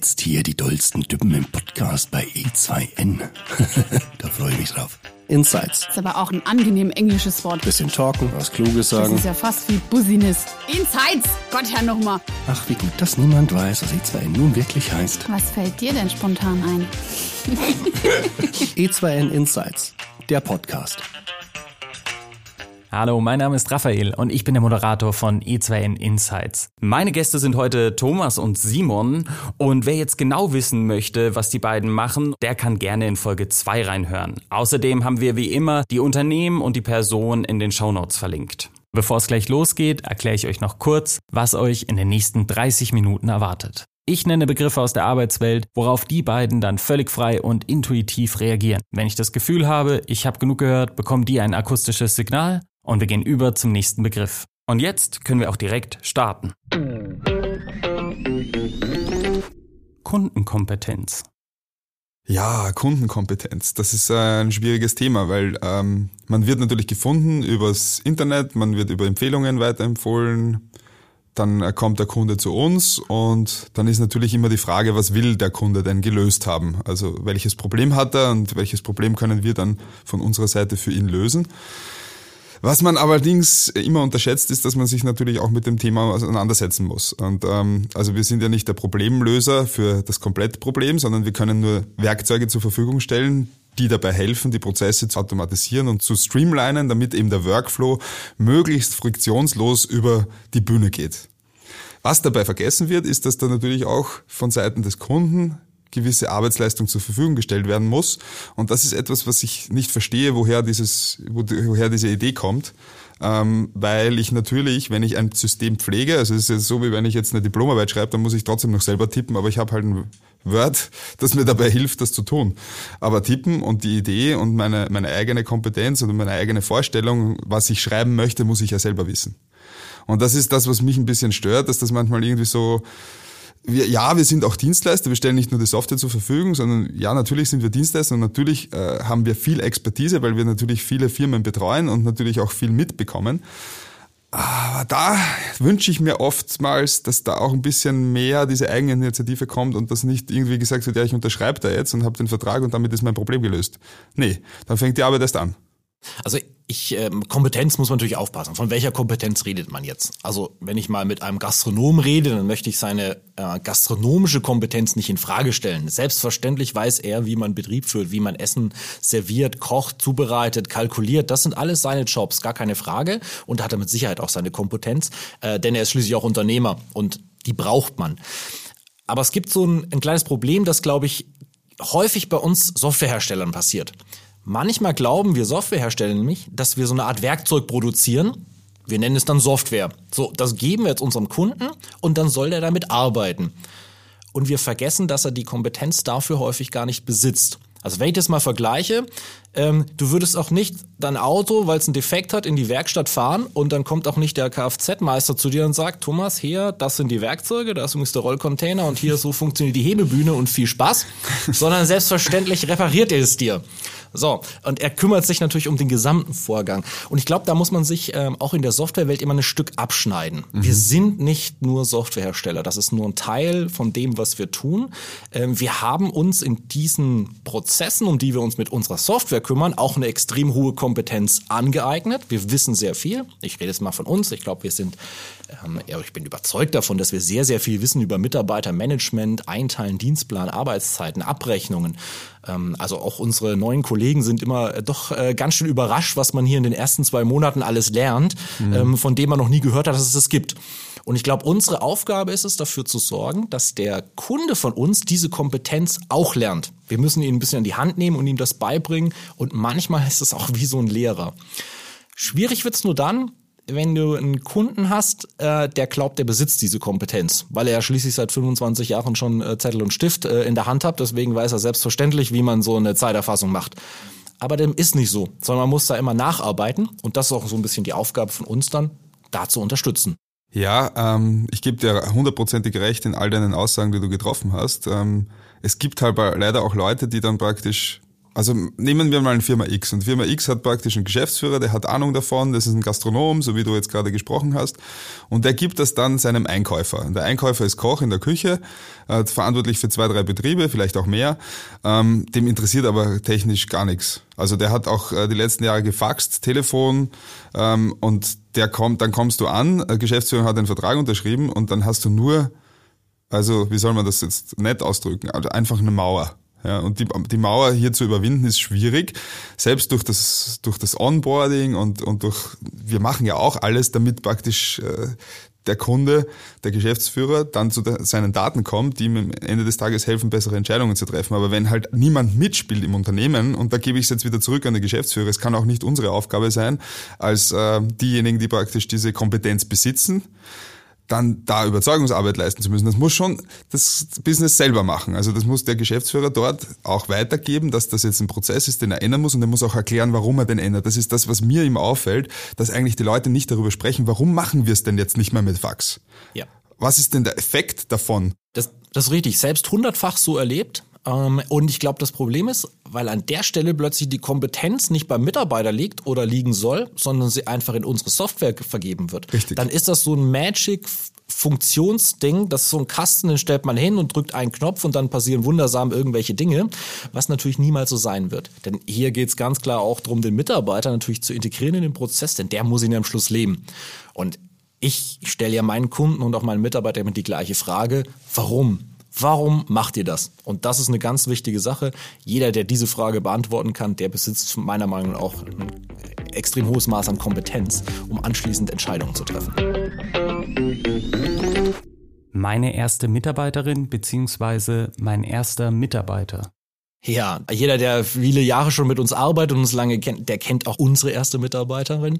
jetzt hier die dollsten Düppen im Podcast bei E2N. da freue ich mich drauf. Insights. ist aber auch ein angenehm englisches Wort. Bisschen talken, was Kluges Das sagen. ist ja fast wie Business. Insights! Gott, Herr nochmal. Ach, wie gut, dass niemand weiß, was E2N nun wirklich heißt. Was fällt dir denn spontan ein? E2N Insights, der Podcast. Hallo, mein Name ist Raphael und ich bin der Moderator von E2N Insights. Meine Gäste sind heute Thomas und Simon und wer jetzt genau wissen möchte, was die beiden machen, der kann gerne in Folge 2 reinhören. Außerdem haben wir wie immer die Unternehmen und die Person in den Shownotes verlinkt. Bevor es gleich losgeht, erkläre ich euch noch kurz, was euch in den nächsten 30 Minuten erwartet. Ich nenne Begriffe aus der Arbeitswelt, worauf die beiden dann völlig frei und intuitiv reagieren. Wenn ich das Gefühl habe, ich habe genug gehört, bekommen die ein akustisches Signal und wir gehen über zum nächsten Begriff. Und jetzt können wir auch direkt starten. Kundenkompetenz. Ja, Kundenkompetenz. Das ist äh, ein schwieriges Thema, weil ähm, man wird natürlich gefunden übers Internet, man wird über Empfehlungen weiterempfohlen, dann äh, kommt der Kunde zu uns und dann ist natürlich immer die Frage, was will der Kunde denn gelöst haben? Also welches Problem hat er und welches Problem können wir dann von unserer Seite für ihn lösen? Was man allerdings immer unterschätzt, ist, dass man sich natürlich auch mit dem Thema auseinandersetzen muss. Und ähm, also wir sind ja nicht der Problemlöser für das Komplettproblem, sondern wir können nur Werkzeuge zur Verfügung stellen, die dabei helfen, die Prozesse zu automatisieren und zu streamlinen, damit eben der Workflow möglichst friktionslos über die Bühne geht. Was dabei vergessen wird, ist, dass da natürlich auch von Seiten des Kunden gewisse Arbeitsleistung zur Verfügung gestellt werden muss. Und das ist etwas, was ich nicht verstehe, woher dieses, woher diese Idee kommt. Ähm, weil ich natürlich, wenn ich ein System pflege, also es ist jetzt so, wie wenn ich jetzt eine Diplomarbeit schreibe, dann muss ich trotzdem noch selber tippen, aber ich habe halt ein Word, das mir dabei hilft, das zu tun. Aber tippen und die Idee und meine, meine eigene Kompetenz und meine eigene Vorstellung, was ich schreiben möchte, muss ich ja selber wissen. Und das ist das, was mich ein bisschen stört, dass das manchmal irgendwie so, wir, ja, wir sind auch Dienstleister, wir stellen nicht nur die Software zur Verfügung, sondern ja, natürlich sind wir Dienstleister und natürlich äh, haben wir viel Expertise, weil wir natürlich viele Firmen betreuen und natürlich auch viel mitbekommen. Aber da wünsche ich mir oftmals, dass da auch ein bisschen mehr diese Eigeninitiative kommt und dass nicht irgendwie gesagt wird, ja, ich unterschreibe da jetzt und habe den Vertrag und damit ist mein Problem gelöst. Nee, dann fängt die Arbeit erst an. Also ich, ähm, Kompetenz muss man natürlich aufpassen. Von welcher Kompetenz redet man jetzt? Also wenn ich mal mit einem Gastronom rede, dann möchte ich seine äh, gastronomische Kompetenz nicht in Frage stellen. Selbstverständlich weiß er, wie man Betrieb führt, wie man Essen serviert, kocht, zubereitet, kalkuliert. Das sind alles seine Jobs, gar keine Frage. Und da hat er mit Sicherheit auch seine Kompetenz, äh, denn er ist schließlich auch Unternehmer und die braucht man. Aber es gibt so ein, ein kleines Problem, das, glaube ich, häufig bei uns Softwareherstellern passiert. Manchmal glauben wir Softwarehersteller nämlich, dass wir so eine Art Werkzeug produzieren. Wir nennen es dann Software. So, das geben wir jetzt unserem Kunden und dann soll der damit arbeiten. Und wir vergessen, dass er die Kompetenz dafür häufig gar nicht besitzt. Also wenn ich das mal vergleiche, ähm, du würdest auch nicht dein Auto, weil es einen Defekt hat, in die Werkstatt fahren und dann kommt auch nicht der Kfz-Meister zu dir und sagt, Thomas, hier, das sind die Werkzeuge, da ist übrigens der Rollcontainer und hier so funktioniert die Hebebühne und viel Spaß, sondern selbstverständlich repariert er es dir. So, und er kümmert sich natürlich um den gesamten Vorgang. Und ich glaube, da muss man sich ähm, auch in der Softwarewelt immer ein Stück abschneiden. Wir sind nicht nur Softwarehersteller, das ist nur ein Teil von dem, was wir tun. Ähm, wir haben uns in diesen Prozessen, um die wir uns mit unserer Software kümmern, auch eine extrem hohe Kompetenz angeeignet. Wir wissen sehr viel. Ich rede jetzt mal von uns. Ich glaube, wir sind, ähm, ja, ich bin überzeugt davon, dass wir sehr, sehr viel wissen über Mitarbeitermanagement, Einteilen, Dienstplan, Arbeitszeiten, Abrechnungen. Ähm, also auch unsere neuen Kollegen sind immer äh, doch äh, ganz schön überrascht, was man hier in den ersten zwei Monaten alles lernt, ähm, von dem man noch nie gehört hat, dass es das gibt. Und ich glaube, unsere Aufgabe ist es, dafür zu sorgen, dass der Kunde von uns diese Kompetenz auch lernt. Wir müssen ihn ein bisschen an die Hand nehmen und ihm das beibringen. Und manchmal ist es auch wie so ein Lehrer. Schwierig wird's nur dann, wenn du einen Kunden hast, äh, der glaubt, der besitzt diese Kompetenz, weil er ja schließlich seit 25 Jahren schon äh, Zettel und Stift äh, in der Hand hat. Deswegen weiß er selbstverständlich, wie man so eine Zeiterfassung macht. Aber dem ist nicht so, sondern man muss da immer nacharbeiten. Und das ist auch so ein bisschen die Aufgabe von uns dann, da zu unterstützen. Ja, ähm, ich gebe dir hundertprozentig recht in all deinen Aussagen, die du getroffen hast. Ähm, es gibt halt leider auch Leute, die dann praktisch also nehmen wir mal eine Firma X und Firma X hat praktisch einen Geschäftsführer, der hat Ahnung davon, das ist ein Gastronom, so wie du jetzt gerade gesprochen hast, und der gibt das dann seinem Einkäufer. Und der Einkäufer ist Koch in der Küche, äh, verantwortlich für zwei, drei Betriebe, vielleicht auch mehr. Ähm, dem interessiert aber technisch gar nichts. Also der hat auch äh, die letzten Jahre gefaxt, Telefon ähm, und der kommt, dann kommst du an, der Geschäftsführer hat den Vertrag unterschrieben und dann hast du nur, also wie soll man das jetzt nett ausdrücken, also einfach eine Mauer. Ja, und die, die Mauer hier zu überwinden ist schwierig, selbst durch das, durch das Onboarding und, und durch, wir machen ja auch alles, damit praktisch äh, der Kunde, der Geschäftsführer dann zu der, seinen Daten kommt, die ihm am Ende des Tages helfen, bessere Entscheidungen zu treffen. Aber wenn halt niemand mitspielt im Unternehmen, und da gebe ich es jetzt wieder zurück an den Geschäftsführer, es kann auch nicht unsere Aufgabe sein, als äh, diejenigen, die praktisch diese Kompetenz besitzen, dann da Überzeugungsarbeit leisten zu müssen. Das muss schon das Business selber machen. Also das muss der Geschäftsführer dort auch weitergeben, dass das jetzt ein Prozess ist, den er ändern muss und er muss auch erklären, warum er den ändert. Das ist das, was mir immer auffällt, dass eigentlich die Leute nicht darüber sprechen, warum machen wir es denn jetzt nicht mehr mit Fax? Ja. Was ist denn der Effekt davon? Das, das ist richtig. Selbst hundertfach so erlebt. Ähm, und ich glaube, das Problem ist, weil an der Stelle plötzlich die Kompetenz nicht beim Mitarbeiter liegt oder liegen soll, sondern sie einfach in unsere Software vergeben wird. Richtig. Dann ist das so ein Magic Funktionsding, das ist so ein Kasten, den stellt man hin und drückt einen Knopf und dann passieren wundersam irgendwelche Dinge, was natürlich niemals so sein wird. Denn hier geht es ganz klar auch darum, den Mitarbeiter natürlich zu integrieren in den Prozess, denn der muss ihn ja am Schluss leben. Und ich stelle ja meinen Kunden und auch meinen Mitarbeitern immer die gleiche Frage, warum? Warum macht ihr das? Und das ist eine ganz wichtige Sache. Jeder, der diese Frage beantworten kann, der besitzt meiner Meinung nach auch ein extrem hohes Maß an Kompetenz, um anschließend Entscheidungen zu treffen. Meine erste Mitarbeiterin beziehungsweise mein erster Mitarbeiter. Ja, jeder, der viele Jahre schon mit uns arbeitet und uns lange kennt, der kennt auch unsere erste Mitarbeiterin.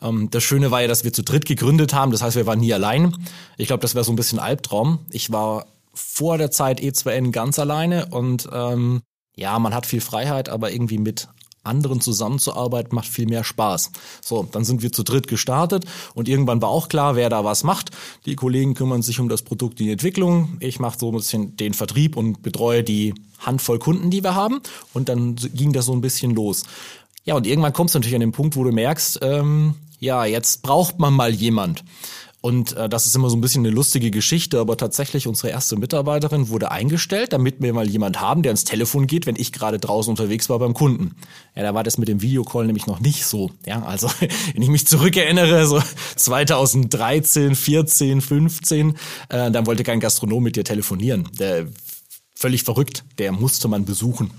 Ähm, das Schöne war ja, dass wir zu dritt gegründet haben. Das heißt, wir waren nie allein. Ich glaube, das wäre so ein bisschen Albtraum. Ich war vor der Zeit E2N ganz alleine und ähm, ja, man hat viel Freiheit, aber irgendwie mit anderen zusammenzuarbeiten macht viel mehr Spaß. So, dann sind wir zu dritt gestartet und irgendwann war auch klar, wer da was macht. Die Kollegen kümmern sich um das Produkt, die Entwicklung. Ich mache so ein bisschen den Vertrieb und betreue die Handvoll Kunden, die wir haben. Und dann ging das so ein bisschen los. Ja, und irgendwann kommst du natürlich an den Punkt, wo du merkst, ähm, ja, jetzt braucht man mal jemand. Und äh, das ist immer so ein bisschen eine lustige Geschichte, aber tatsächlich unsere erste Mitarbeiterin wurde eingestellt, damit wir mal jemand haben, der ans Telefon geht, wenn ich gerade draußen unterwegs war beim Kunden. Ja, da war das mit dem Videocall nämlich noch nicht so. Ja, also wenn ich mich zurückerinnere, so 2013, 14, 15, äh, dann wollte kein Gastronom mit dir telefonieren. Der völlig verrückt, der musste man besuchen.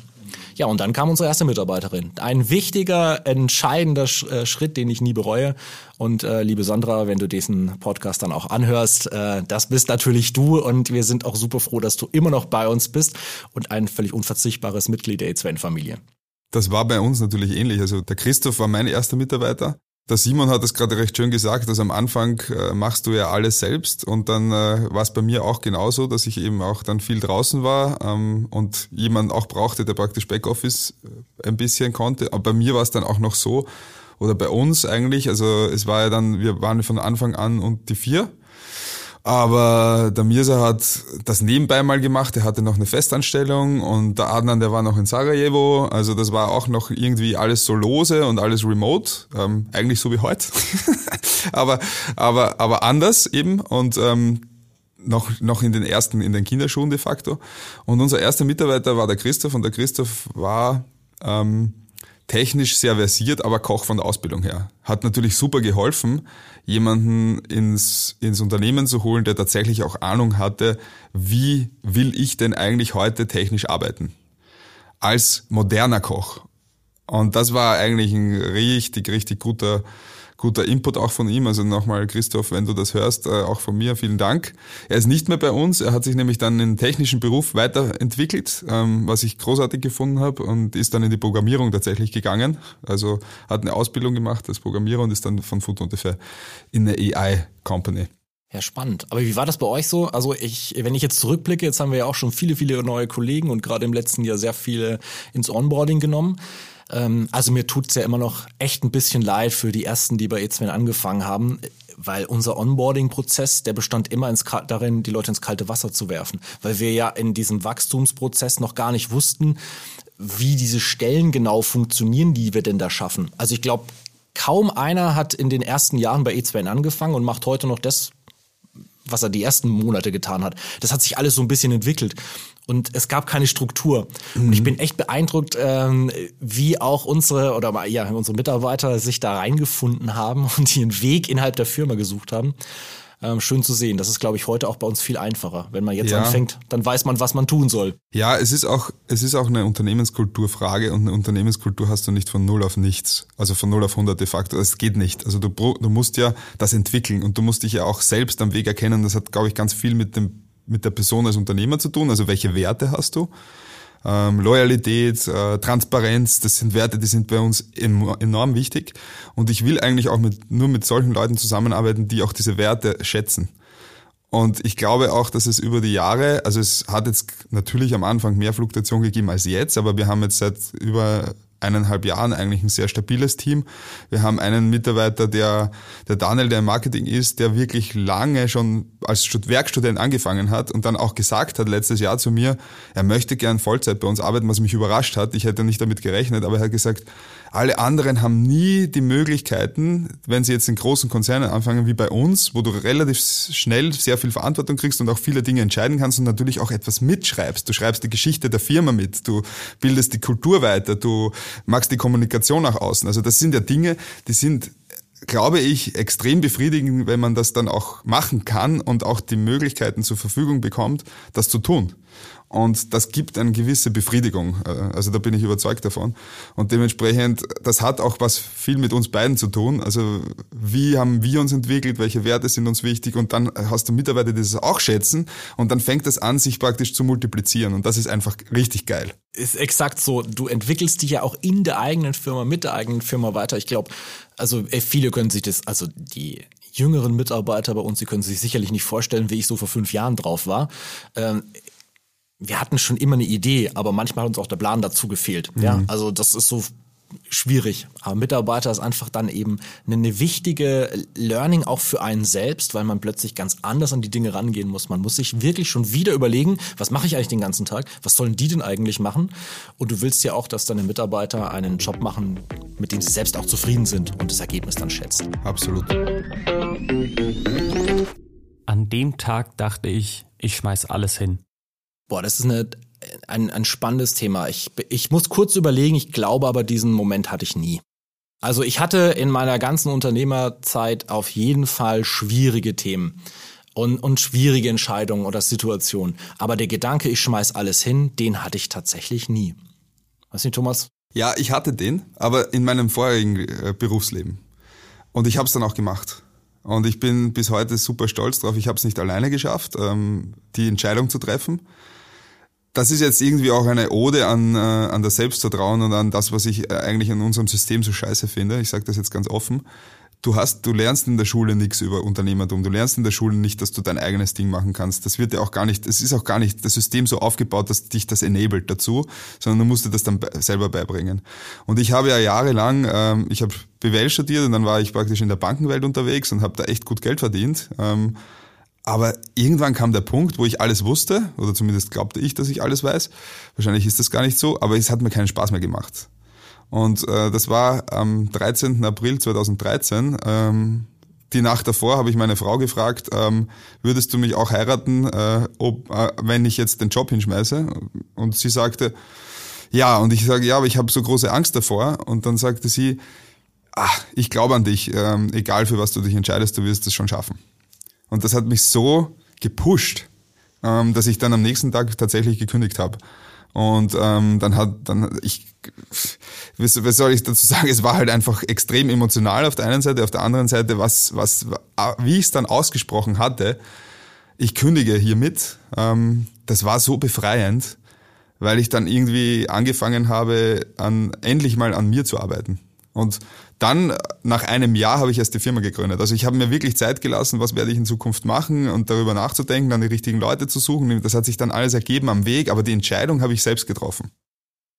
Ja, und dann kam unsere erste Mitarbeiterin. Ein wichtiger, entscheidender äh, Schritt, den ich nie bereue. Und äh, liebe Sandra, wenn du diesen Podcast dann auch anhörst, äh, das bist natürlich du und wir sind auch super froh, dass du immer noch bei uns bist und ein völlig unverzichtbares Mitglied der E2N-Familie. Das war bei uns natürlich ähnlich. Also der Christoph war mein erster Mitarbeiter. Der Simon hat es gerade recht schön gesagt, dass am Anfang äh, machst du ja alles selbst und dann äh, war es bei mir auch genauso, dass ich eben auch dann viel draußen war ähm, und jemand auch brauchte, der praktisch Backoffice äh, ein bisschen konnte. Aber bei mir war es dann auch noch so, oder bei uns eigentlich, also es war ja dann, wir waren von Anfang an und die vier aber der Mirza hat das nebenbei mal gemacht. Er hatte noch eine Festanstellung und der Adnan, der war noch in Sarajevo. Also das war auch noch irgendwie alles so lose und alles remote. Ähm, eigentlich so wie heute. aber, aber, aber anders eben. Und ähm, noch, noch in den ersten, in den Kinderschuhen de facto. Und unser erster Mitarbeiter war der Christoph und der Christoph war ähm, technisch sehr versiert, aber Koch von der Ausbildung her. Hat natürlich super geholfen, jemanden ins, ins Unternehmen zu holen, der tatsächlich auch Ahnung hatte, wie will ich denn eigentlich heute technisch arbeiten. Als moderner Koch. Und das war eigentlich ein richtig, richtig guter guter Input auch von ihm. Also nochmal, Christoph, wenn du das hörst, äh, auch von mir vielen Dank. Er ist nicht mehr bei uns. Er hat sich nämlich dann in den technischen Beruf weiterentwickelt, ähm, was ich großartig gefunden habe und ist dann in die Programmierung tatsächlich gegangen. Also hat eine Ausbildung gemacht als Programmierer und ist dann von Food ungefähr in eine AI-Company. Ja, spannend. Aber wie war das bei euch so? Also ich, wenn ich jetzt zurückblicke, jetzt haben wir ja auch schon viele, viele neue Kollegen und gerade im letzten Jahr sehr viele ins Onboarding genommen. Ähm, also mir tut's ja immer noch echt ein bisschen leid für die ersten, die bei E2 angefangen haben, weil unser Onboarding-Prozess, der bestand immer ins, darin, die Leute ins kalte Wasser zu werfen, weil wir ja in diesem Wachstumsprozess noch gar nicht wussten, wie diese Stellen genau funktionieren, die wir denn da schaffen. Also ich glaube, kaum einer hat in den ersten Jahren bei E2N angefangen und macht heute noch das, was er die ersten Monate getan hat. Das hat sich alles so ein bisschen entwickelt. Und es gab keine Struktur. Mhm. Und ich bin echt beeindruckt, ähm, wie auch unsere oder ja, unsere Mitarbeiter sich da reingefunden haben und ihren Weg innerhalb der Firma gesucht haben ähm, schön zu sehen. Das ist, glaube ich, heute auch bei uns viel einfacher. Wenn man jetzt ja. anfängt, dann weiß man, was man tun soll. Ja, es ist auch, es ist auch eine Unternehmenskulturfrage und eine Unternehmenskultur hast du nicht von null auf nichts. Also von null auf 100 de facto. Es geht nicht. Also du, du musst ja das entwickeln und du musst dich ja auch selbst am Weg erkennen. Das hat, glaube ich, ganz viel mit dem, mit der Person als Unternehmer zu tun. Also welche Werte hast du? ähm, Loyalität, äh, Transparenz, das sind Werte, die sind bei uns enorm wichtig. Und ich will eigentlich auch mit, nur mit solchen Leuten zusammenarbeiten, die auch diese Werte schätzen. Und ich glaube auch, dass es über die Jahre, also es hat jetzt natürlich am Anfang mehr Fluktuation gegeben als jetzt, aber wir haben jetzt seit über eineinhalb Jahren eigentlich ein sehr stabiles Team. Wir haben einen Mitarbeiter, der, der Daniel, der im Marketing ist, der wirklich lange schon als Werkstudent angefangen hat und dann auch gesagt hat letztes Jahr zu mir, er möchte gern Vollzeit bei uns arbeiten, was mich überrascht hat. Ich hätte nicht damit gerechnet, aber er hat gesagt, alle anderen haben nie die Möglichkeiten, wenn sie jetzt in großen Konzernen anfangen wie bei uns, wo du relativ schnell sehr viel Verantwortung kriegst und auch viele Dinge entscheiden kannst und natürlich auch etwas mitschreibst. Du schreibst die Geschichte der Firma mit, du bildest die Kultur weiter, du machst die Kommunikation nach außen. Also das sind ja Dinge, die sind glaube ich, extrem befriedigend, wenn man das dann auch machen kann und auch die Möglichkeiten zur Verfügung bekommt, das zu tun. Und das gibt eine gewisse Befriedigung. Äh, also da bin ich überzeugt davon. Und dementsprechend, das hat auch was viel mit uns beiden zu tun. Also wie haben wir uns entwickelt, welche Werte sind uns wichtig und dann hast du Mitarbeiter, die das auch schätzen und dann fängt das an, sich praktisch zu multiplizieren und das ist einfach richtig geil. Ist exakt so. Du entwickelst dich ja auch in der eigenen Firma, mit der eigenen Firma weiter. Ich glaube, also viele können sich das, also die jüngeren Mitarbeiter bei uns, sie können sich sicherlich nicht vorstellen, wie ich so vor fünf Jahren drauf war. Ähm, wir hatten schon immer eine Idee, aber manchmal hat uns auch der Plan dazu gefehlt. Mhm. Ja, also das ist so schwierig. Aber Mitarbeiter ist einfach dann eben eine wichtige Learning auch für einen selbst, weil man plötzlich ganz anders an die Dinge rangehen muss. Man muss sich wirklich schon wieder überlegen, was mache ich eigentlich den ganzen Tag? Was sollen die denn eigentlich machen? Und du willst ja auch, dass deine Mitarbeiter einen Job machen, mit dem sie selbst auch zufrieden sind und das Ergebnis dann schätzen. Absolut. An dem Tag dachte ich, ich schmeiß alles hin. Boah, das ist eine, ein, ein spannendes Thema. Ich, ich muss kurz überlegen, ich glaube aber, diesen Moment hatte ich nie. Also ich hatte in meiner ganzen Unternehmerzeit auf jeden Fall schwierige Themen und, und schwierige Entscheidungen oder Situationen. Aber der Gedanke, ich schmeiß alles hin, den hatte ich tatsächlich nie. Weißt du, Thomas? Ja, ich hatte den, aber in meinem vorherigen äh, Berufsleben. Und ich habe es dann auch gemacht. Und ich bin bis heute super stolz drauf. Ich habe es nicht alleine geschafft, ähm, die Entscheidung zu treffen das ist jetzt irgendwie auch eine Ode an, äh, an das Selbstvertrauen und an das, was ich äh, eigentlich in unserem System so scheiße finde. Ich sage das jetzt ganz offen. Du hast, du lernst in der Schule nichts über Unternehmertum. Du lernst in der Schule nicht, dass du dein eigenes Ding machen kannst. Das wird ja auch gar nicht, es ist auch gar nicht das System so aufgebaut, dass dich das enabled dazu, sondern du musst dir das dann selber beibringen. Und ich habe ja jahrelang, ähm, ich habe BWL studiert und dann war ich praktisch in der Bankenwelt unterwegs und habe da echt gut Geld verdient. Ähm, aber irgendwann kam der Punkt, wo ich alles wusste, oder zumindest glaubte ich, dass ich alles weiß. Wahrscheinlich ist das gar nicht so, aber es hat mir keinen Spaß mehr gemacht. Und äh, das war am 13. April 2013. Ähm, die Nacht davor habe ich meine Frau gefragt, ähm, würdest du mich auch heiraten, äh, ob, äh, wenn ich jetzt den Job hinschmeiße? Und sie sagte, ja. Und ich sage, ja, aber ich habe so große Angst davor. Und dann sagte sie, ach, ich glaube an dich, ähm, egal für was du dich entscheidest, du wirst es schon schaffen. Und das hat mich so gepusht, ähm, dass ich dann am nächsten Tag tatsächlich gekündigt habe. Und ähm, dann hat dann ich was, soll ich dazu sagen? Es war halt einfach extrem emotional auf der einen Seite, auf der anderen Seite, was was wie ich es dann ausgesprochen hatte. Ich kündige hiermit. Ähm, das war so befreiend, weil ich dann irgendwie angefangen habe, an endlich mal an mir zu arbeiten. Und dann, nach einem Jahr, habe ich erst die Firma gegründet. Also ich habe mir wirklich Zeit gelassen, was werde ich in Zukunft machen und darüber nachzudenken, dann die richtigen Leute zu suchen. Das hat sich dann alles ergeben am Weg, aber die Entscheidung habe ich selbst getroffen.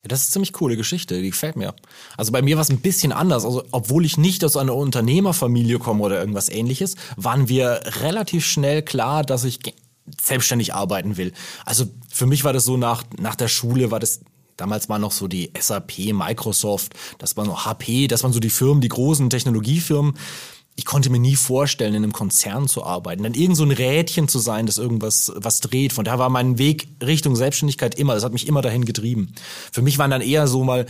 Ja, das ist ziemlich coole Geschichte, die gefällt mir. Also bei mir war es ein bisschen anders. Also obwohl ich nicht aus einer Unternehmerfamilie komme oder irgendwas ähnliches, waren wir relativ schnell klar, dass ich selbstständig arbeiten will. Also für mich war das so nach, nach der Schule war das Damals war noch so die SAP, Microsoft, das war noch HP, das waren so die Firmen, die großen Technologiefirmen. Ich konnte mir nie vorstellen, in einem Konzern zu arbeiten, dann irgend so ein Rädchen zu sein, das irgendwas was dreht. Von daher war mein Weg Richtung Selbstständigkeit immer, das hat mich immer dahin getrieben. Für mich waren dann eher so mal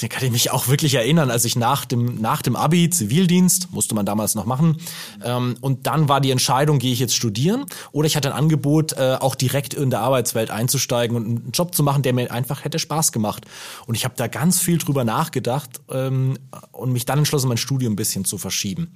da kann ich mich auch wirklich erinnern, als ich nach dem, nach dem Abi, Zivildienst, musste man damals noch machen, ähm, und dann war die Entscheidung, gehe ich jetzt studieren oder ich hatte ein Angebot, äh, auch direkt in der Arbeitswelt einzusteigen und einen Job zu machen, der mir einfach hätte Spaß gemacht. Und ich habe da ganz viel drüber nachgedacht ähm, und mich dann entschlossen, mein Studium ein bisschen zu verschieben.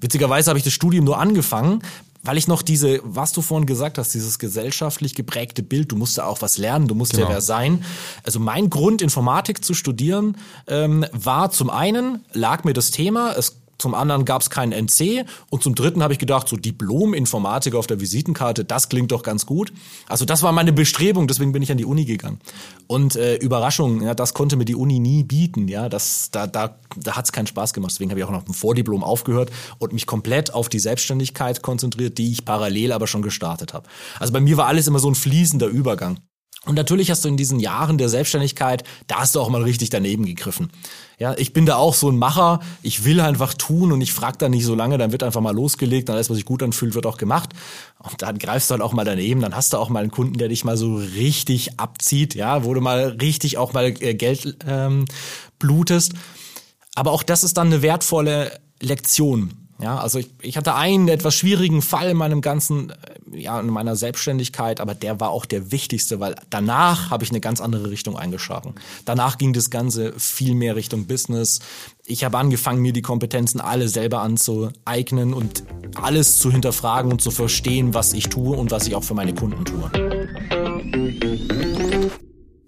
Witzigerweise habe ich das Studium nur angefangen, weil ich noch diese, was du vorhin gesagt hast, dieses gesellschaftlich geprägte Bild, du musst ja auch was lernen, du musst genau. ja wer sein. Also mein Grund, Informatik zu studieren, ähm, war zum einen, lag mir das Thema, es zum anderen gab es keinen NC und zum dritten habe ich gedacht, so Diplom-Informatiker auf der Visitenkarte, das klingt doch ganz gut. Also das war meine Bestrebung, deswegen bin ich an die Uni gegangen. Und äh, Überraschung, ja, das konnte mir die Uni nie bieten. Ja, das, da, da, da hat es keinen Spaß gemacht. Deswegen habe ich auch noch ein Vordiplom aufgehört und mich komplett auf die Selbstständigkeit konzentriert, die ich parallel aber schon gestartet habe. Also bei mir war alles immer so ein fließender Übergang. Und natürlich hast du in diesen Jahren der Selbstständigkeit, da hast du auch mal richtig daneben gegriffen. Ja, ich bin da auch so ein Macher. Ich will einfach tun und ich frage da nicht so lange, dann wird einfach mal losgelegt, dann alles, was sich gut anfühlt, wird auch gemacht. Und dann greifst du halt auch mal daneben, dann hast du auch mal einen Kunden, der dich mal so richtig abzieht, ja, wo du mal richtig auch mal äh, Geld ähm, blutest. Aber auch das ist dann eine wertvolle Lektion. Ja, also ich, ich hatte einen etwas schwierigen Fall in meinem ganzen, äh, ja, in meiner Selbstständigkeit, aber der war auch der wichtigste, weil danach habe ich eine ganz andere Richtung eingeschlagen. Danach ging das Ganze viel mehr Richtung Business. Ich habe angefangen, mir die Kompetenzen alle selber anzueignen und alles zu hinterfragen und zu verstehen, was ich tue und was ich auch für meine Kunden tue.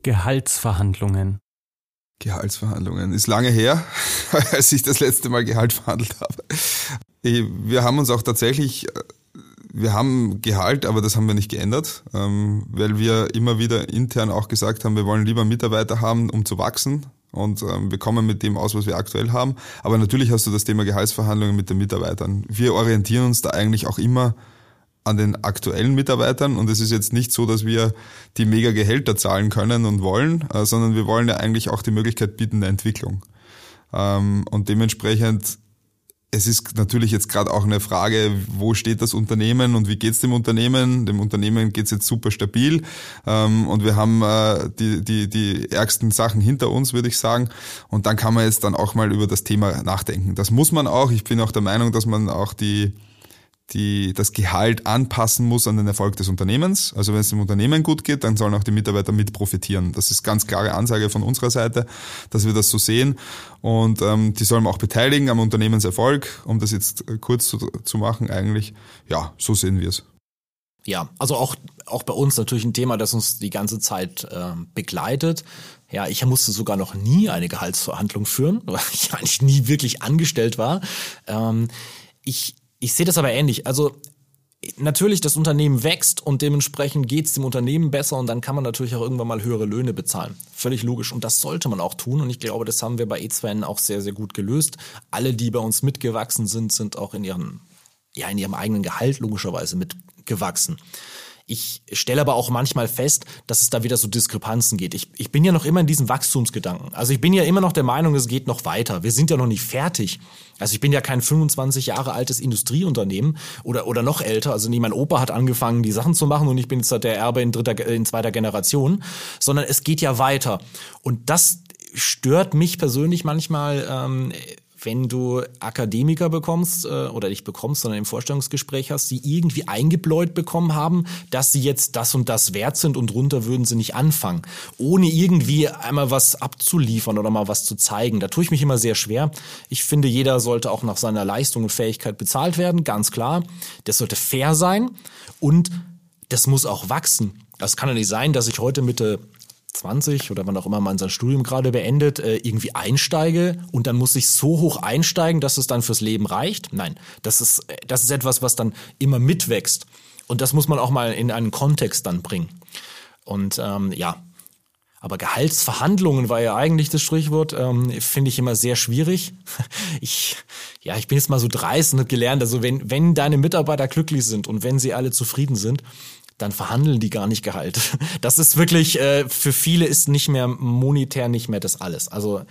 Gehaltsverhandlungen. Gehaltsverhandlungen. Ist lange her, als ich das letzte Mal Gehalt verhandelt habe. Wir haben uns auch tatsächlich, wir haben Gehalt, aber das haben wir nicht geändert, ähm, weil wir immer wieder intern auch gesagt haben, wir wollen lieber Mitarbeiter haben, um zu wachsen. Und ähm, wir kommen mit dem aus, was wir aktuell haben. Aber natürlich hast du das Thema Gehaltsverhandlungen mit den Mitarbeitern. Wir orientieren uns da eigentlich auch immer an den aktuellen Mitarbeitern und es ist jetzt nicht so, dass wir die mega Gehälter zahlen können und wollen, äh, sondern wir wollen ja eigentlich auch die Möglichkeit bieten der Entwicklung. Ähm, und dementsprechend, es ist natürlich jetzt gerade auch eine Frage, wo steht das Unternehmen und wie geht's dem Unternehmen? Dem Unternehmen geht's jetzt super stabil ähm, und wir haben äh, die, die, die ärgsten Sachen hinter uns, würde ich sagen. Und dann kann man jetzt dann auch mal über das Thema nachdenken. Das muss man auch. Ich bin auch der Meinung, dass man auch die die das Gehalt anpassen muss an den Erfolg des Unternehmens. Also wenn es dem Unternehmen gut geht, dann sollen auch die Mitarbeiter mit profitieren. Das ist ganz klare Ansage von unserer Seite, dass wir das so sehen. Und ähm, die sollen auch beteiligen am Unternehmenserfolg, um das jetzt äh, kurz zu, zu machen eigentlich. Ja, so sehen wir es. Ja, also auch, auch bei uns natürlich ein Thema, das uns die ganze Zeit äh, begleitet. Ja, ich musste sogar noch nie eine Gehaltsverhandlung führen, weil ich eigentlich nie wirklich angestellt war. Ähm, ich ich sehe das aber ähnlich. Also natürlich, das Unternehmen wächst und dementsprechend geht es dem Unternehmen besser und dann kann man natürlich auch irgendwann mal höhere Löhne bezahlen. Völlig logisch und das sollte man auch tun und ich glaube, das haben wir bei E2N auch sehr, sehr gut gelöst. Alle, die bei uns mitgewachsen sind, sind auch in ihren, ja, in ihrem eigenen Gehalt logischerweise mitgewachsen. Ich stelle aber auch manchmal fest, dass es da wieder so Diskrepanzen geht. Ich, ich bin ja noch immer in diesem Wachstumsgedanken. Also ich bin ja immer noch der Meinung, es geht noch weiter. Wir sind ja noch nicht fertig. Also ich bin ja kein 25 Jahre altes Industrieunternehmen oder, oder noch älter. Also nie mein Opa hat angefangen, die Sachen zu machen und ich bin jetzt der Erbe in dritter, in zweiter Generation, sondern es geht ja weiter. Und das stört mich persönlich manchmal, ähm, wenn du Akademiker bekommst äh, oder nicht bekommst, sondern im Vorstellungsgespräch hast, die irgendwie eingebläut bekommen haben, dass sie jetzt das und das wert sind und drunter würden sie nicht anfangen, ohne irgendwie einmal was abzuliefern oder mal was zu zeigen. Da tue ich mich immer sehr schwer. Ich finde, jeder sollte auch nach seiner Leistung und Fähigkeit bezahlt werden, ganz klar. Das sollte fair sein und das muss auch wachsen. Das kann ja nicht sein, dass ich heute Mitte 20 oder wann auch immer man sein Studium gerade beendet, äh, irgendwie einsteige und dann muss ich so hoch einsteigen, dass es dann fürs Leben reicht. Nein, das ist, das ist etwas, was dann immer mitwächst. Und das muss man auch mal in einen Kontext dann bringen. Und ähm, ja, aber Gehaltsverhandlungen war ja eigentlich das Sprichwort, ähm, finde ich immer sehr schwierig. Ich, ja, ich bin jetzt mal so dreist und habe gelernt, also wenn, wenn deine Mitarbeiter glücklich sind und wenn sie alle zufrieden sind, dann verhandeln die gar nicht Gehalt. Das ist wirklich, äh, für viele ist nicht mehr monetär nicht mehr das alles. Also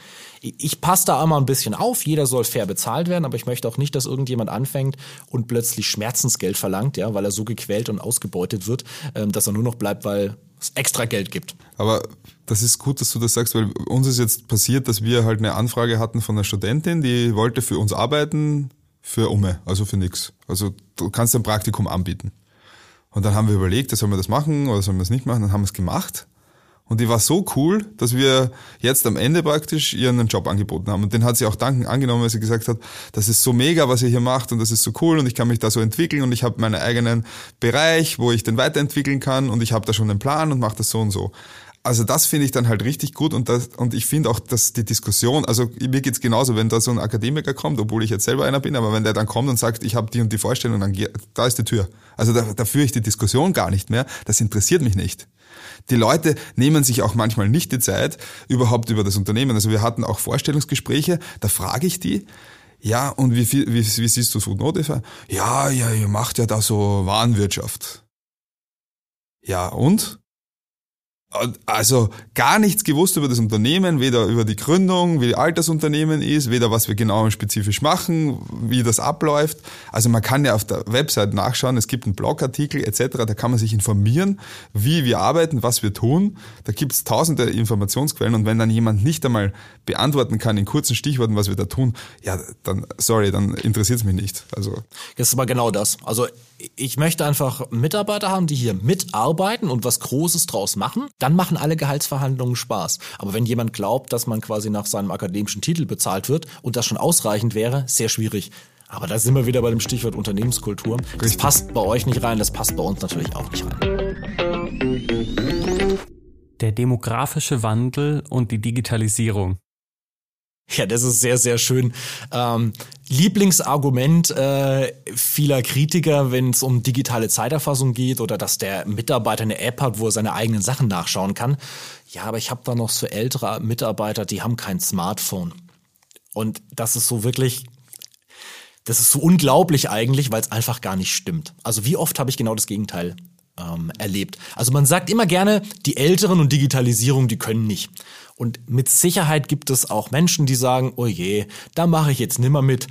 ich passe da immer ein bisschen auf, jeder soll fair bezahlt werden, aber ich möchte auch nicht, dass irgendjemand anfängt und plötzlich Schmerzensgeld verlangt, ja, weil er so gequält und ausgebeutet wird, ähm, dass er nur noch bleibt, weil es extra Geld gibt. Aber das ist gut, dass du das sagst, weil uns ist jetzt passiert, dass wir halt eine Anfrage hatten von einer Studentin, die wollte für uns arbeiten, für Umme, also für nix. Also du kannst ein Praktikum anbieten. Und dann haben wir überlegt, sollen wir das machen oder sollen wir das nicht machen, dann haben wir es gemacht. Und die war so cool, dass wir jetzt am Ende praktisch ihr einen Job angeboten haben. Und den hat sie auch danken angenommen, weil sie gesagt hat, das ist so mega, was ihr hier macht und das ist so cool und ich kann mich da so entwickeln und ich habe meinen eigenen Bereich, wo ich den weiterentwickeln kann und ich habe da schon einen Plan und mache das so und so. Also das finde ich dann halt richtig gut und, das, und ich finde auch, dass die Diskussion, also mir geht's genauso, wenn da so ein Akademiker kommt, obwohl ich jetzt selber einer bin, aber wenn der dann kommt und sagt, ich habe die und die Vorstellung, dann da ist die Tür. Also da, da führe ich die Diskussion gar nicht mehr, das interessiert mich nicht. Die Leute nehmen sich auch manchmal nicht die Zeit überhaupt über das Unternehmen. Also wir hatten auch Vorstellungsgespräche, da frage ich die, ja, und wie, wie, wie siehst du Food Notify? Ja, ja, ihr macht ja da so Warenwirtschaft. Ja, und? Also gar nichts gewusst über das Unternehmen, weder über die Gründung, wie alt das Unternehmen ist, weder was wir genau spezifisch machen, wie das abläuft. Also man kann ja auf der Website nachschauen, es gibt einen Blogartikel etc., da kann man sich informieren, wie wir arbeiten, was wir tun. Da gibt es tausende Informationsquellen und wenn dann jemand nicht einmal beantworten kann in kurzen Stichworten, was wir da tun, ja, dann, sorry, dann interessiert es mich nicht. Also Das ist aber genau das. Also ich möchte einfach Mitarbeiter haben, die hier mitarbeiten und was Großes draus machen. Dann machen alle Gehaltsverhandlungen Spaß. Aber wenn jemand glaubt, dass man quasi nach seinem akademischen Titel bezahlt wird und das schon ausreichend wäre, sehr schwierig. Aber da sind wir wieder bei dem Stichwort Unternehmenskultur. Das Richtig. passt bei euch nicht rein, das passt bei uns natürlich auch nicht rein. Der demografische Wandel und die Digitalisierung. Ja, das ist sehr, sehr schön. Ähm, Lieblingsargument äh, vieler Kritiker, wenn es um digitale Zeiterfassung geht oder dass der Mitarbeiter eine App hat, wo er seine eigenen Sachen nachschauen kann. Ja, aber ich habe da noch so ältere Mitarbeiter, die haben kein Smartphone. Und das ist so wirklich, das ist so unglaublich eigentlich, weil es einfach gar nicht stimmt. Also wie oft habe ich genau das Gegenteil ähm, erlebt. Also man sagt immer gerne, die Älteren und Digitalisierung, die können nicht. Und mit Sicherheit gibt es auch Menschen, die sagen, oh je, da mache ich jetzt nimmer mit.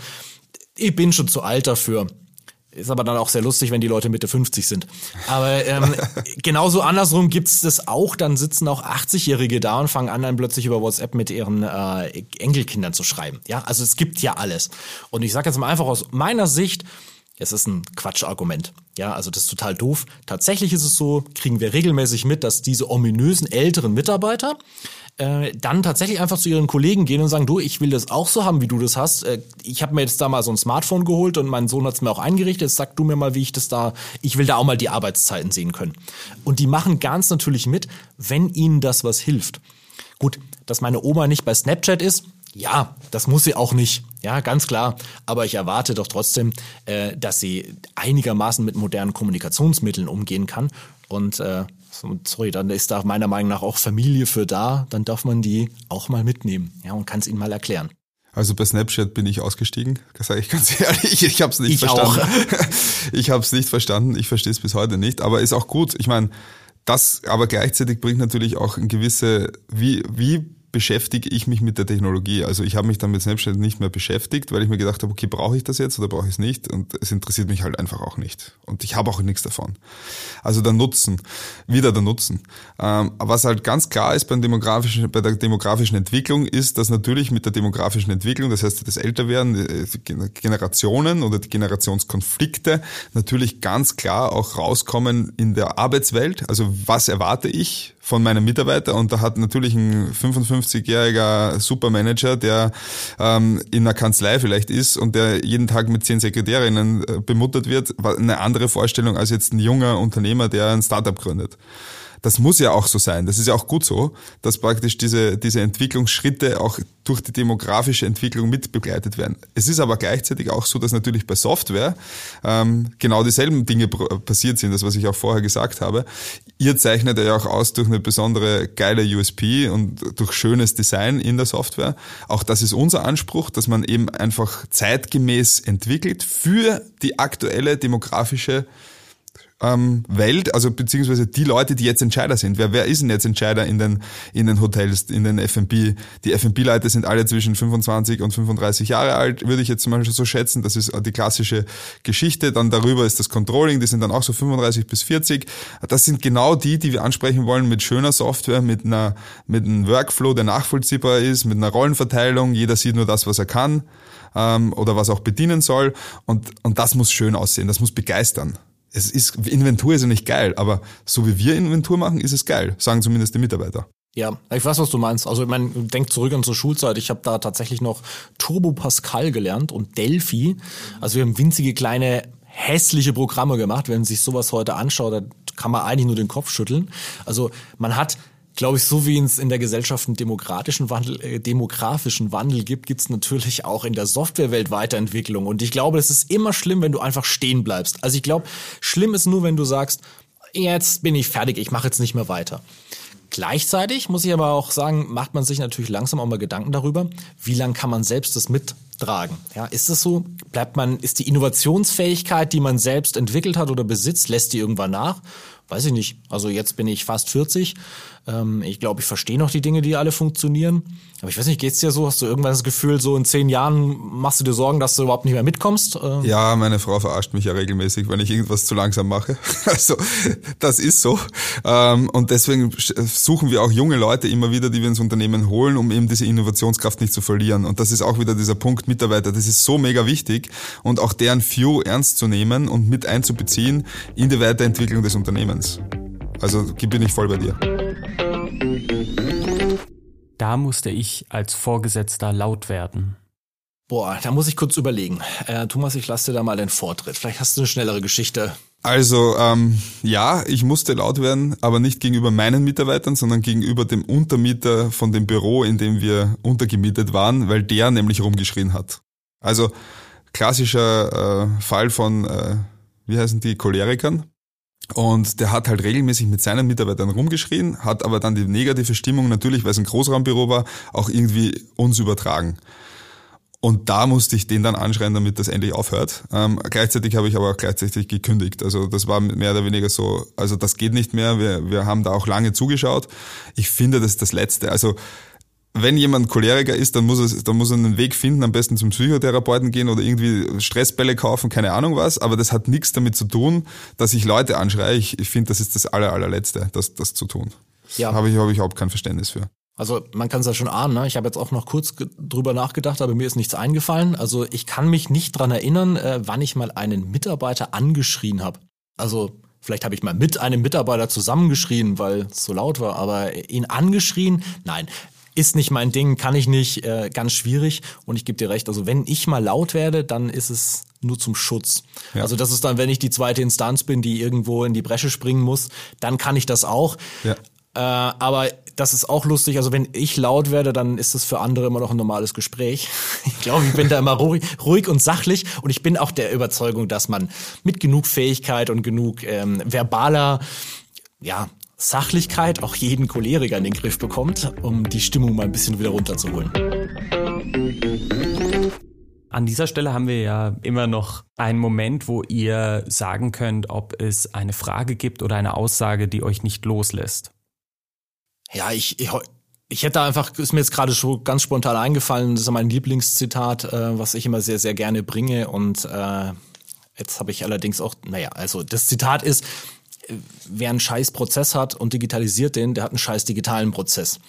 Ich bin schon zu alt dafür. Ist aber dann auch sehr lustig, wenn die Leute Mitte 50 sind. Aber ähm, genauso andersrum gibt's das auch. Dann sitzen auch 80-Jährige da und fangen an, dann plötzlich über WhatsApp mit ihren äh, Enkelkindern zu schreiben. Ja, also es gibt ja alles. Und ich sage jetzt mal einfach aus meiner Sicht, es ist ein Quatschargument. Ja, also das ist total doof. Tatsächlich ist es so, kriegen wir regelmäßig mit, dass diese ominösen älteren Mitarbeiter äh, dann tatsächlich einfach zu ihren Kollegen gehen und sagen, du, ich will das auch so haben, wie du das hast. Äh, ich habe mir jetzt da mal so ein Smartphone geholt und mein Sohn hat es mir auch eingerichtet. Sag du mir mal, wie ich das da, ich will da auch mal die Arbeitszeiten sehen können. Und die machen ganz natürlich mit, wenn ihnen das was hilft. Gut, dass meine Oma nicht bei Snapchat ist, ja, das muss sie auch nicht. Ja, ganz klar. Aber ich erwarte doch trotzdem, äh, dass sie einigermaßen mit modernen Kommunikationsmitteln umgehen kann. Und äh, sorry, dann ist da meiner Meinung nach auch Familie für da. Dann darf man die auch mal mitnehmen. Ja, und kann es ihnen mal erklären. Also bei Snapchat bin ich ausgestiegen, das sage ich ganz ehrlich. Ich habe es nicht ich verstanden. Auch. Ich habe es nicht verstanden. Ich verstehe es bis heute nicht. Aber ist auch gut. Ich meine, das aber gleichzeitig bringt natürlich auch ein gewisse, wie, wie beschäftige ich mich mit der Technologie. Also ich habe mich dann mit Snapchat nicht mehr beschäftigt, weil ich mir gedacht habe, okay, brauche ich das jetzt oder brauche ich es nicht? Und es interessiert mich halt einfach auch nicht. Und ich habe auch nichts davon. Also der Nutzen, wieder der Nutzen. Ähm, was halt ganz klar ist beim demografischen, bei der demografischen Entwicklung, ist, dass natürlich mit der demografischen Entwicklung, das heißt das Älterwerden, die Generationen oder die Generationskonflikte natürlich ganz klar auch rauskommen in der Arbeitswelt. Also was erwarte ich von meinem Mitarbeiter? Und da hat natürlich ein 55 50-jähriger Supermanager, der ähm, in einer Kanzlei vielleicht ist und der jeden Tag mit zehn Sekretärinnen äh, bemuttert wird, eine andere Vorstellung als jetzt ein junger Unternehmer, der ein Startup gründet das muss ja auch so sein. Das ist ja auch gut so, dass praktisch diese, diese Entwicklungsschritte auch durch die demografische Entwicklung mit begleitet werden. Es ist aber gleichzeitig auch so, dass natürlich bei Software ähm, genau dieselben Dinge passiert sind, das was ich auch vorher gesagt habe. Ihr zeichnet ja auch aus durch eine besondere geile USP und durch schönes Design in der Software. Auch das ist unser Anspruch, dass man eben einfach zeitgemäß entwickelt für die aktuelle demografische ähm, Welt, also beziehungsweise die Leute, die jetzt Entscheider sind. Wer, wer ist denn jetzt Entscheider in den, in den Hotels, in den F&B? Die F&B-Leute sind alle zwischen 25 und 35 Jahre alt, würde ich jetzt zum Beispiel so schätzen. Das ist die klassische Geschichte. Dann darüber ist das Controlling, die sind dann auch so 35 bis 40. Das sind genau die, die wir ansprechen wollen mit schöner Software, mit einer, mit einem Workflow, der nachvollziehbar ist, mit einer Rollenverteilung. Jeder sieht nur das, was er kann ähm, oder was auch bedienen soll. Und, und das muss schön aussehen, das muss begeistern es ist, Inventur ist ja nicht geil, aber so wie wir Inventur machen, ist es geil, sagen zumindest die Mitarbeiter. Ja, ich weiß, was du meinst. Also ich meine, denk zurück an zur Schulzeit. Ich habe da tatsächlich noch Turbo Pascal gelernt und Delphi. Also wir haben winzige kleine hässliche Programme gemacht. Wenn man sich sowas heute anschaut, da kann man eigentlich nur den Kopf schütteln. Also man hat glaube ich, so wie es in der Gesellschaft einen demokratischen Wandel, äh, demografischen Wandel gibt, gibt es natürlich auch in der Softwarewelt Weiterentwicklung. Und ich glaube, es ist immer schlimm, wenn du einfach stehen bleibst. Also ich glaube, schlimm ist nur, wenn du sagst, jetzt bin ich fertig, ich mache jetzt nicht mehr weiter. Gleichzeitig muss ich aber auch sagen, macht man sich natürlich langsam auch mal Gedanken darüber, wie lange kann man selbst das mittragen. Ja, ist es so? Bleibt man, ist die Innovationsfähigkeit, die man selbst entwickelt hat oder besitzt, lässt die irgendwann nach? Weiß ich nicht. Also jetzt bin ich fast 40. Ähm, ich glaube, ich verstehe noch die Dinge, die alle funktionieren. Aber ich weiß nicht, geht's dir so? Hast du irgendwann das Gefühl, so in zehn Jahren machst du dir Sorgen, dass du überhaupt nicht mehr mitkommst? Ähm ja, meine Frau verarscht mich ja regelmäßig, wenn ich irgendwas zu langsam mache. Also das ist so. Ähm, und deswegen suchen wir auch junge Leute immer wieder, die wir ins Unternehmen holen, um eben diese Innovationskraft nicht zu verlieren. Und das ist auch wieder dieser Punkt Mitarbeiter. Das ist so mega wichtig und auch deren View ernst zu nehmen und mit einzubeziehen in die Weiterentwicklung des Unternehmens. Also bin ich voll bei dir. Da musste ich als Vorgesetzter laut werden. Boah, da muss ich kurz überlegen. Äh, Thomas, ich lasse dir da mal den Vortritt. Vielleicht hast du eine schnellere Geschichte. Also ähm, ja, ich musste laut werden, aber nicht gegenüber meinen Mitarbeitern, sondern gegenüber dem Untermieter von dem Büro, in dem wir untergemietet waren, weil der nämlich rumgeschrien hat. Also klassischer äh, Fall von, äh, wie heißen die, Cholerikern. Und der hat halt regelmäßig mit seinen Mitarbeitern rumgeschrien, hat aber dann die negative Stimmung natürlich, weil es ein Großraumbüro war, auch irgendwie uns übertragen. Und da musste ich den dann anschreien, damit das endlich aufhört. Ähm, gleichzeitig habe ich aber auch gleichzeitig gekündigt. Also das war mehr oder weniger so, also das geht nicht mehr. Wir, wir haben da auch lange zugeschaut. Ich finde, das ist das Letzte. Also wenn jemand Choleriker ist, dann muss er, dann muss er einen Weg finden, am besten zum Psychotherapeuten gehen oder irgendwie Stressbälle kaufen, keine Ahnung was. Aber das hat nichts damit zu tun, dass ich Leute anschreie. Ich, ich finde, das ist das aller, allerletzte, das, das zu tun. Ja. habe ich, habe ich überhaupt kein Verständnis für. Also man kann es ja schon ahnen, ne? ich habe jetzt auch noch kurz drüber nachgedacht, aber mir ist nichts eingefallen. Also ich kann mich nicht dran erinnern, äh, wann ich mal einen Mitarbeiter angeschrien habe. Also vielleicht habe ich mal mit einem Mitarbeiter zusammengeschrien, weil es so laut war, aber ihn angeschrien, nein ist nicht mein Ding, kann ich nicht, äh, ganz schwierig. Und ich gebe dir recht, also wenn ich mal laut werde, dann ist es nur zum Schutz. Ja. Also das ist dann, wenn ich die zweite Instanz bin, die irgendwo in die Bresche springen muss, dann kann ich das auch. Ja. Äh, aber das ist auch lustig. Also wenn ich laut werde, dann ist das für andere immer noch ein normales Gespräch. Ich glaube, ich bin da immer ruhig, ruhig und sachlich und ich bin auch der Überzeugung, dass man mit genug Fähigkeit und genug ähm, verbaler ja, Sachlichkeit auch jeden Choleriker in den Griff bekommt, um die Stimmung mal ein bisschen wieder runterzuholen. An dieser Stelle haben wir ja immer noch einen Moment, wo ihr sagen könnt, ob es eine Frage gibt oder eine Aussage, die euch nicht loslässt. Ja, ich, ich, ich hätte einfach, ist mir jetzt gerade schon ganz spontan eingefallen, das ist mein Lieblingszitat, äh, was ich immer sehr, sehr gerne bringe. Und äh, jetzt habe ich allerdings auch, naja, also das Zitat ist, wer einen scheiß Prozess hat und digitalisiert den, der hat einen scheiß digitalen Prozess.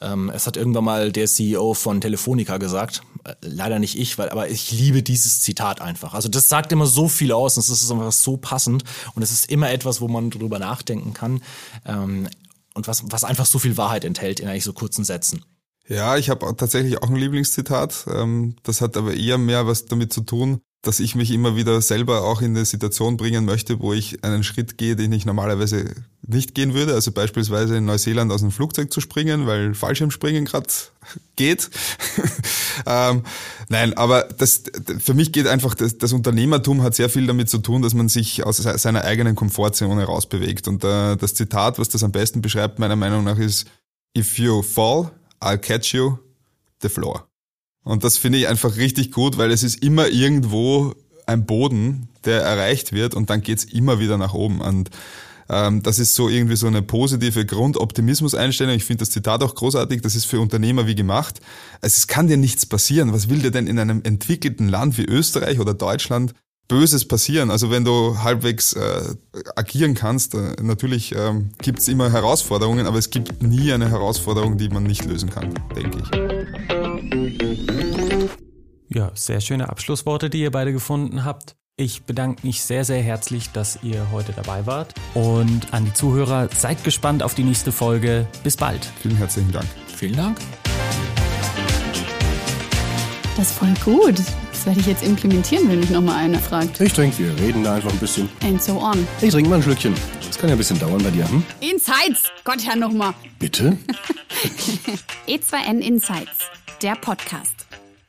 Ähm, es hat irgendwann mal der CEO von Telefonica gesagt, äh, leider nicht ich, weil, aber ich liebe dieses Zitat einfach. Also das sagt immer so viel aus und es ist einfach so passend und es ist immer etwas, wo man drüber nachdenken kann ähm, und was, was einfach so viel Wahrheit enthält in eigentlich so kurzen Sätzen. Ja, ich habe tatsächlich auch ein Lieblingszitat. Ähm, das hat aber eher mehr was damit zu tun, dass ich mich immer wieder selber auch in eine Situation bringen möchte, wo ich einen Schritt gehe, den ich normalerweise nicht gehen würde. Also beispielsweise in Neuseeland aus einem Flugzeug zu springen, weil Fallschirmspringen gerade geht. ähm, nein, aber das für mich geht einfach, das, das, Unternehmertum hat sehr viel damit zu tun, dass man sich aus seiner eigenen Komfortzone rausbewegt. Und äh, das Zitat, was das am besten beschreibt, meiner Meinung nach, ist If you fall, I'll catch you, the floor. Und das finde ich einfach richtig gut, weil es ist immer irgendwo ein Boden, der erreicht wird und dann geht's immer wieder nach oben. Und ähm, das ist so irgendwie so eine positive Grundoptimismus-Einstellung. Ich finde das Zitat auch großartig. Das ist für Unternehmer wie gemacht. Also es kann dir nichts passieren. Was will dir denn in einem entwickelten Land wie Österreich oder Deutschland Böses passieren. Also wenn du halbwegs äh, agieren kannst, äh, natürlich ähm, gibt es immer Herausforderungen, aber es gibt nie eine Herausforderung, die man nicht lösen kann, denke ich. Ja, sehr schöne Abschlussworte, die ihr beide gefunden habt. Ich bedanke mich sehr, sehr herzlich, dass ihr heute dabei wart. Und an die Zuhörer, seid gespannt auf die nächste Folge. Bis bald. Vielen herzlichen Dank. Vielen Dank. Das ist voll gut. Das werde ich jetzt implementieren, wenn mich nochmal einer fragt. Ich denke, wir reden da einfach ein bisschen. And so on. Ich trinke mal ein Schlückchen. Das kann ja ein bisschen dauern bei dir, hm? Insights! Gott, Herr, nochmal. Bitte? E2N Insights, der Podcast.